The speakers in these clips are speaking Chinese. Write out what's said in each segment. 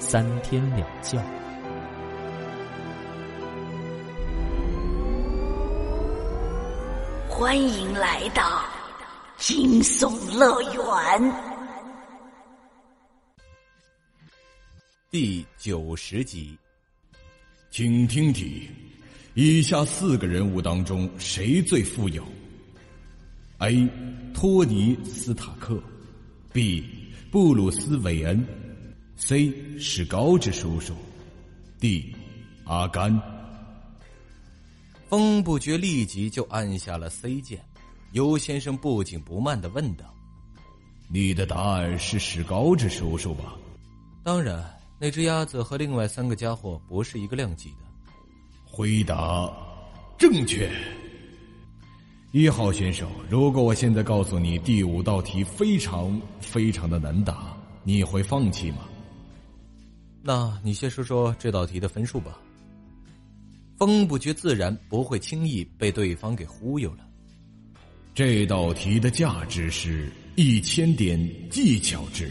三天两觉。欢迎来到惊悚乐园第九十集，请听题。以下四个人物当中，谁最富有？A. 托尼·斯塔克，B. 布鲁斯·韦恩，C. 史高治叔叔，D. 阿甘。风不觉立即就按下了 C 键。尤先生不紧不慢的问道：“你的答案是史高志叔叔吧？”“当然，那只鸭子和另外三个家伙不是一个量级的。”回答正确，一号选手。如果我现在告诉你第五道题非常非常的难答，你会放弃吗？那你先说说这道题的分数吧。风不觉自然不会轻易被对方给忽悠了。这道题的价值是一千点技巧值。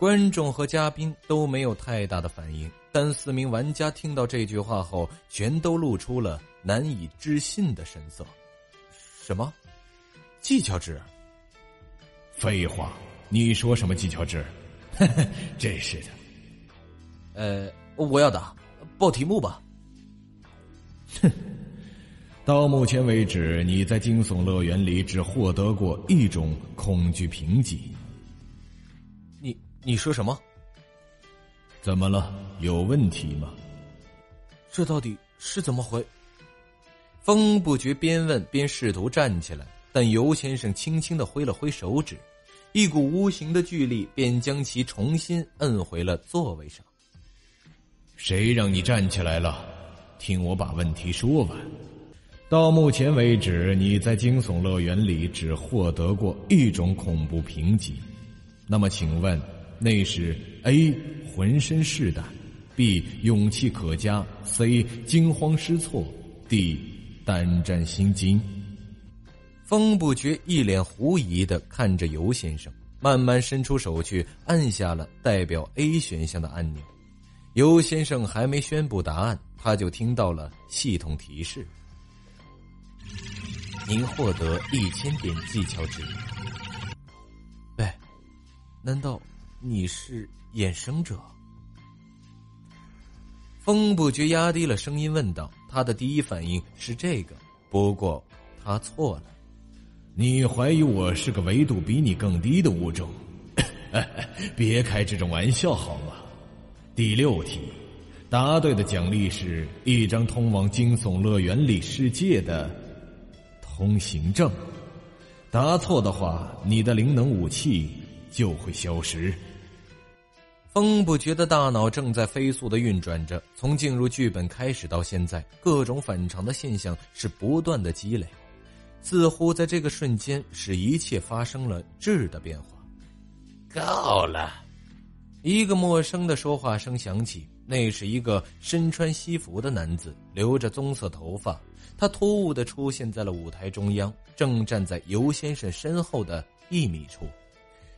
观众和嘉宾都没有太大的反应。但四名玩家听到这句话后，全都露出了难以置信的神色。什么？技巧值？废话！你说什么技巧值？真是的。呃，我要打，报题目吧。哼！到目前为止，你在惊悚乐园里只获得过一种恐惧评级。你你说什么？怎么了？有问题吗？这到底是怎么回？风不觉边问边试图站起来，但尤先生轻轻的挥了挥手指，一股无形的巨力便将其重新摁回了座位上。谁让你站起来了？听我把问题说完。到目前为止，你在惊悚乐园里只获得过一种恐怖评级，那么请问，那是 A？浑身是胆，B 勇气可嘉，C 惊慌失措，D 胆战心惊。风不觉一脸狐疑的看着尤先生，慢慢伸出手去按下了代表 A 选项的按钮。尤先生还没宣布答案，他就听到了系统提示：“您获得一千点技巧值。”喂，难道？你是衍生者？风不觉压低了声音问道。他的第一反应是这个，不过他错了。你怀疑我是个维度比你更低的物种？别开这种玩笑好吗？第六题，答对的奖励是一张通往惊悚乐园里世界的通行证。答错的话，你的灵能武器就会消失。风不觉的大脑正在飞速的运转着，从进入剧本开始到现在，各种反常的现象是不断的积累，似乎在这个瞬间使一切发生了质的变化。够了！一个陌生的说话声响起，那是一个身穿西服的男子，留着棕色头发，他突兀的出现在了舞台中央，正站在尤先生身后的一米处。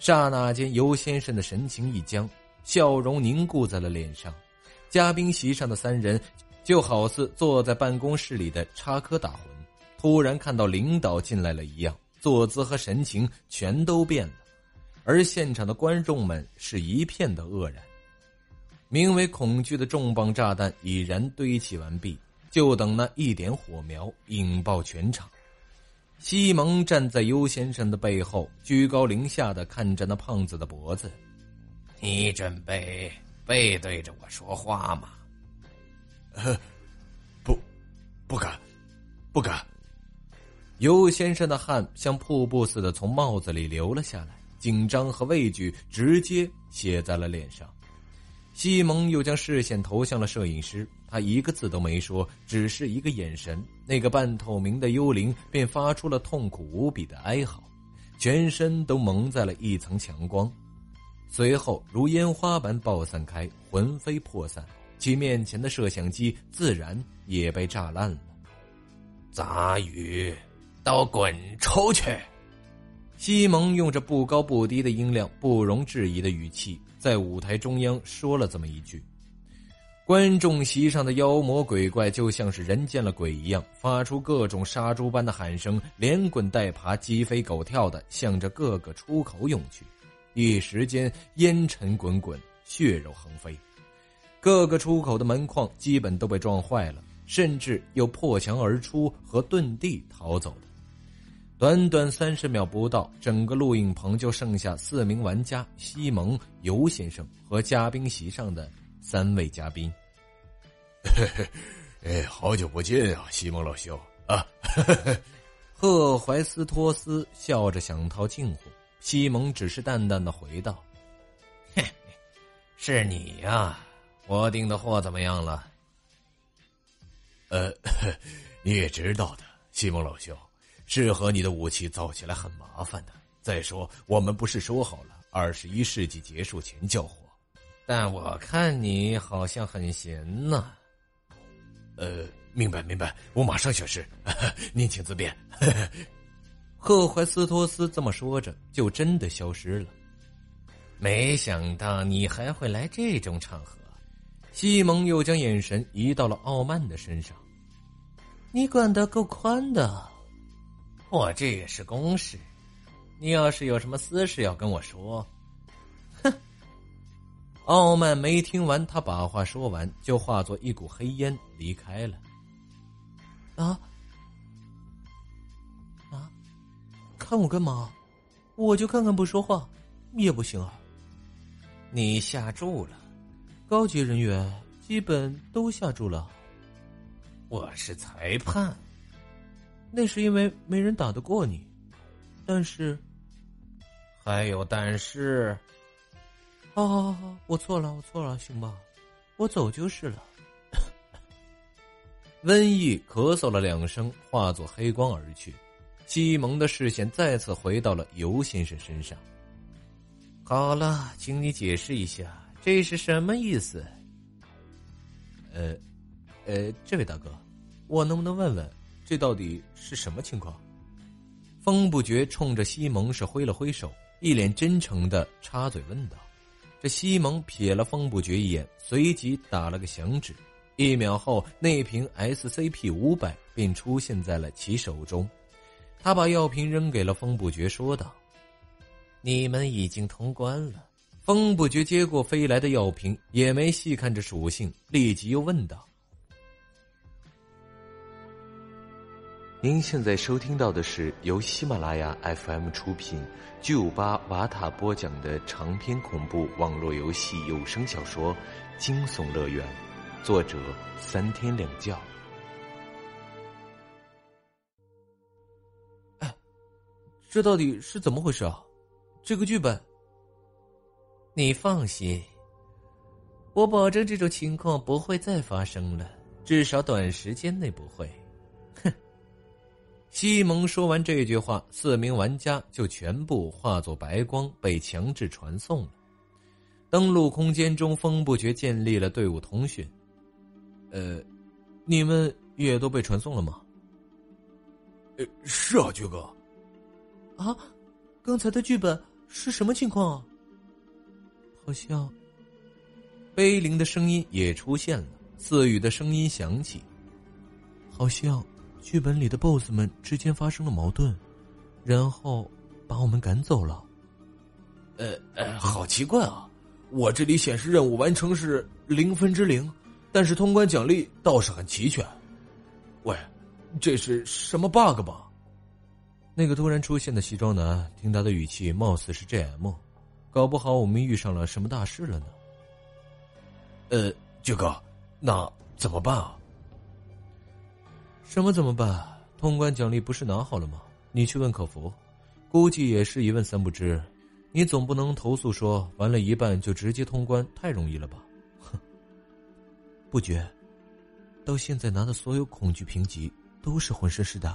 刹那间，尤先生的神情一僵。笑容凝固在了脸上，嘉宾席上的三人就好似坐在办公室里的插科打诨，突然看到领导进来了一样，坐姿和神情全都变了。而现场的观众们是一片的愕然。名为恐惧的重磅炸弹已然堆砌完毕，就等那一点火苗引爆全场。西蒙站在尤先生的背后，居高临下的看着那胖子的脖子。你准备背对着我说话吗？不，不敢，不敢。尤先生的汗像瀑布似的从帽子里流了下来，紧张和畏惧直接写在了脸上。西蒙又将视线投向了摄影师，他一个字都没说，只是一个眼神，那个半透明的幽灵便发出了痛苦无比的哀嚎，全身都蒙在了一层强光，随后如烟花般爆散开，魂飞魄散。其面前的摄像机自然也被炸烂了。杂鱼，都滚出去！西蒙用着不高不低的音量、不容置疑的语气，在舞台中央说了这么一句。观众席上的妖魔鬼怪就像是人见了鬼一样，发出各种杀猪般的喊声，连滚带爬、鸡飞狗跳的向着各个出口涌去。一时间，烟尘滚滚，血肉横飞。各个出口的门框基本都被撞坏了，甚至有破墙而出和遁地逃走的。短短三十秒不到，整个录影棚就剩下四名玩家：西蒙、尤先生和嘉宾席上的三位嘉宾。哎，好久不见啊，西蒙老兄啊！赫怀斯托斯笑着想套近乎，西蒙只是淡淡的回道：“嘿，是你呀。”我订的货怎么样了？呃，你也知道的，西蒙老兄，适合你的武器造起来很麻烦的。再说，我们不是说好了二十一世纪结束前交货？但我看你好像很闲呢。呃，明白明白，我马上消失。您请自便。赫怀斯托斯这么说着，就真的消失了。没想到你还会来这种场合。西蒙又将眼神移到了傲慢的身上。你管得够宽的，我这也是公事。你要是有什么私事要跟我说，哼！傲慢没听完，他把话说完，就化作一股黑烟离开了。啊啊！看我干嘛？我就看看不说话也不行啊！你下注了。高级人员基本都下注了。我是裁判，那是因为没人打得过你。但是，还有但是。好好好好，我错了，我错了，行吧，我走就是了。瘟疫咳嗽了两声，化作黑光而去。西蒙的视线再次回到了尤先生身上。好了，请你解释一下。这是什么意思？呃，呃，这位大哥，我能不能问问，这到底是什么情况？风不觉冲着西蒙是挥了挥手，一脸真诚的插嘴问道。这西蒙瞥了风不觉一眼，随即打了个响指，一秒后，那瓶 SCP 五百便出现在了其手中。他把药瓶扔给了风不觉，说道：“你们已经通关了。”风不觉接过飞来的药瓶，也没细看这属性，立即又问道：“您现在收听到的是由喜马拉雅 FM 出品、巨五八瓦塔播讲的长篇恐怖网络游戏有声小说《惊悚乐园》，作者三天两觉。”哎，这到底是怎么回事啊？这个剧本。你放心，我保证这种情况不会再发生了，至少短时间内不会。哼！西蒙说完这句话，四名玩家就全部化作白光，被强制传送了。登陆空间中，风不觉建立了队伍通讯。呃，你们也都被传送了吗？呃，是啊，爵哥。啊，刚才的剧本是什么情况啊？好像，碑林的声音也出现了，四雨的声音响起。好像剧本里的 BOSS 们之间发生了矛盾，然后把我们赶走了。呃呃，好奇怪啊！我这里显示任务完成是零分之零，但是通关奖励倒是很齐全。喂，这是什么 bug 吧？那个突然出现的西装男，听他的语气，貌似是 GM。搞不好我们遇上了什么大事了呢？呃，杰哥，那怎么办啊？什么怎么办？通关奖励不是拿好了吗？你去问客服，估计也是一问三不知。你总不能投诉说完了一半就直接通关，太容易了吧？哼不觉，到现在拿的所有恐惧评级都是浑身是的。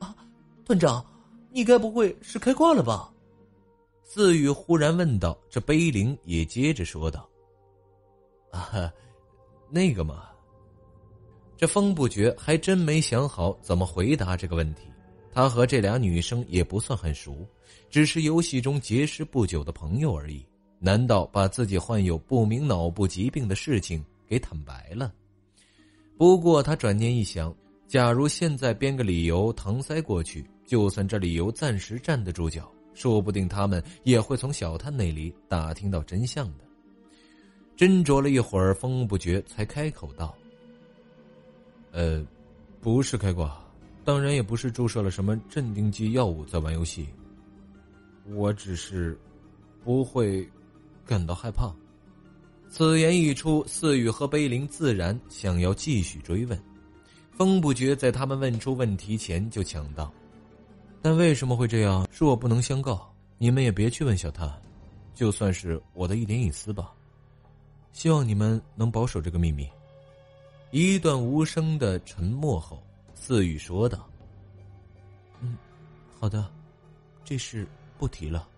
啊，团长，你该不会是开挂了吧？四雨忽然问道。这碑林也接着说道：“啊，那个嘛。”这风不觉还真没想好怎么回答这个问题。他和这俩女生也不算很熟，只是游戏中结识不久的朋友而已。难道把自己患有不明脑部疾病的事情给坦白了？不过他转念一想，假如现在编个理由搪塞过去，就算这理由暂时站得住脚，说不定他们也会从小探那里打听到真相的。斟酌了一会儿，风不觉才开口道：“呃，不是开挂，当然也不是注射了什么镇定剂药物在玩游戏。我只是不会。”感到害怕，此言一出，四雨和碑林自然想要继续追问。风不觉在他们问出问题前就抢道：“但为什么会这样？是我不能相告，你们也别去问小探，就算是我的一点隐私吧。希望你们能保守这个秘密。”一段无声的沉默后，四雨说道：“嗯，好的，这事不提了。”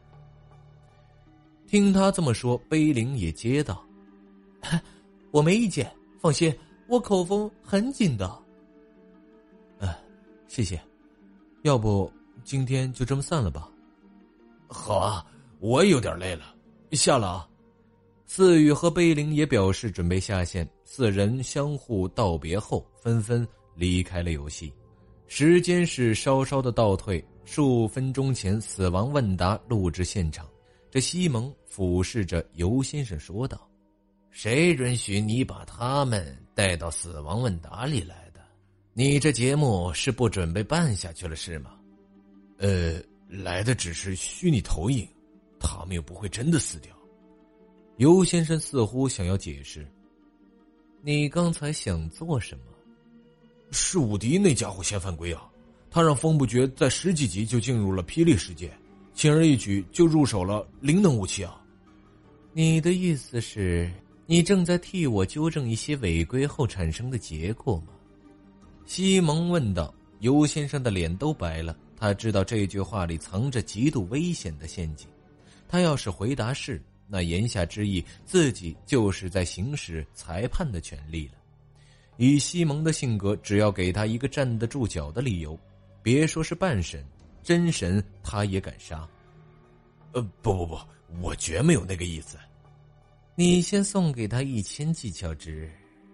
听他这么说，碑林也接道：“我没意见，放心，我口风很紧的。”哎，谢谢。要不今天就这么散了吧？好啊，我有点累了，下了啊。四宇和碑林也表示准备下线，四人相互道别后，纷纷离开了游戏。时间是稍稍的倒退，数分钟前死亡问答录制现场。这西蒙俯视着尤先生说道：“谁允许你把他们带到死亡问答里来的？你这节目是不准备办下去了是吗？”“呃，来的只是虚拟投影，他们又不会真的死掉。”尤先生似乎想要解释：“你刚才想做什么？”“是武迪那家伙先犯规啊！他让风不绝在十几级就进入了霹雳世界。”轻而易举就入手了灵能武器啊！你的意思是，你正在替我纠正一些违规后产生的结果吗？西蒙问道。尤先生的脸都白了，他知道这句话里藏着极度危险的陷阱。他要是回答是，那言下之意，自己就是在行使裁判的权利了。以西蒙的性格，只要给他一个站得住脚的理由，别说是半神。真神他也敢杀？呃，不不不，我绝没有那个意思。你先送给他一千技巧值，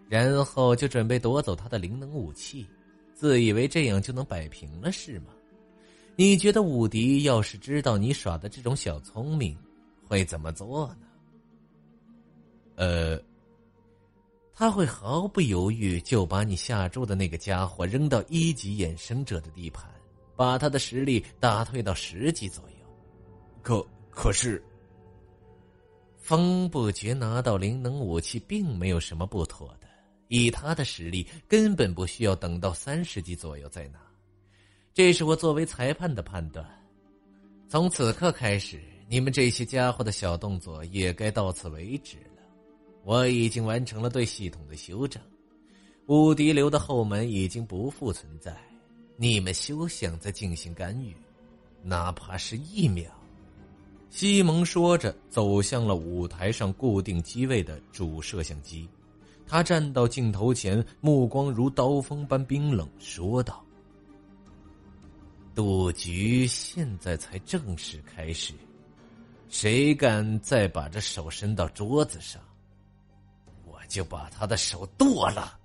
然后就准备夺走他的灵能武器，自以为这样就能摆平了是吗？你觉得武迪要是知道你耍的这种小聪明，会怎么做呢？呃，他会毫不犹豫就把你下注的那个家伙扔到一级衍生者的地盘。把他的实力打退到十级左右，可可是，风不觉拿到灵能武器并没有什么不妥的。以他的实力，根本不需要等到三十级左右再拿。这是我作为裁判的判断。从此刻开始，你们这些家伙的小动作也该到此为止了。我已经完成了对系统的修正，无敌流的后门已经不复存在。你们休想再进行干预，哪怕是一秒。西蒙说着，走向了舞台上固定机位的主摄像机。他站到镜头前，目光如刀锋般冰冷，说道：“赌局现在才正式开始，谁敢再把这手伸到桌子上，我就把他的手剁了。”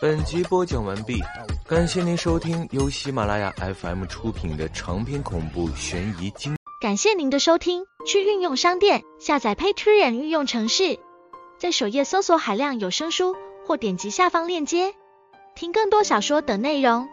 本集播讲完毕，感谢您收听由喜马拉雅 FM 出品的长篇恐怖悬疑惊。感谢您的收听，去运用商店下载 Patreon 运用城市，在首页搜索海量有声书，或点击下方链接听更多小说等内容。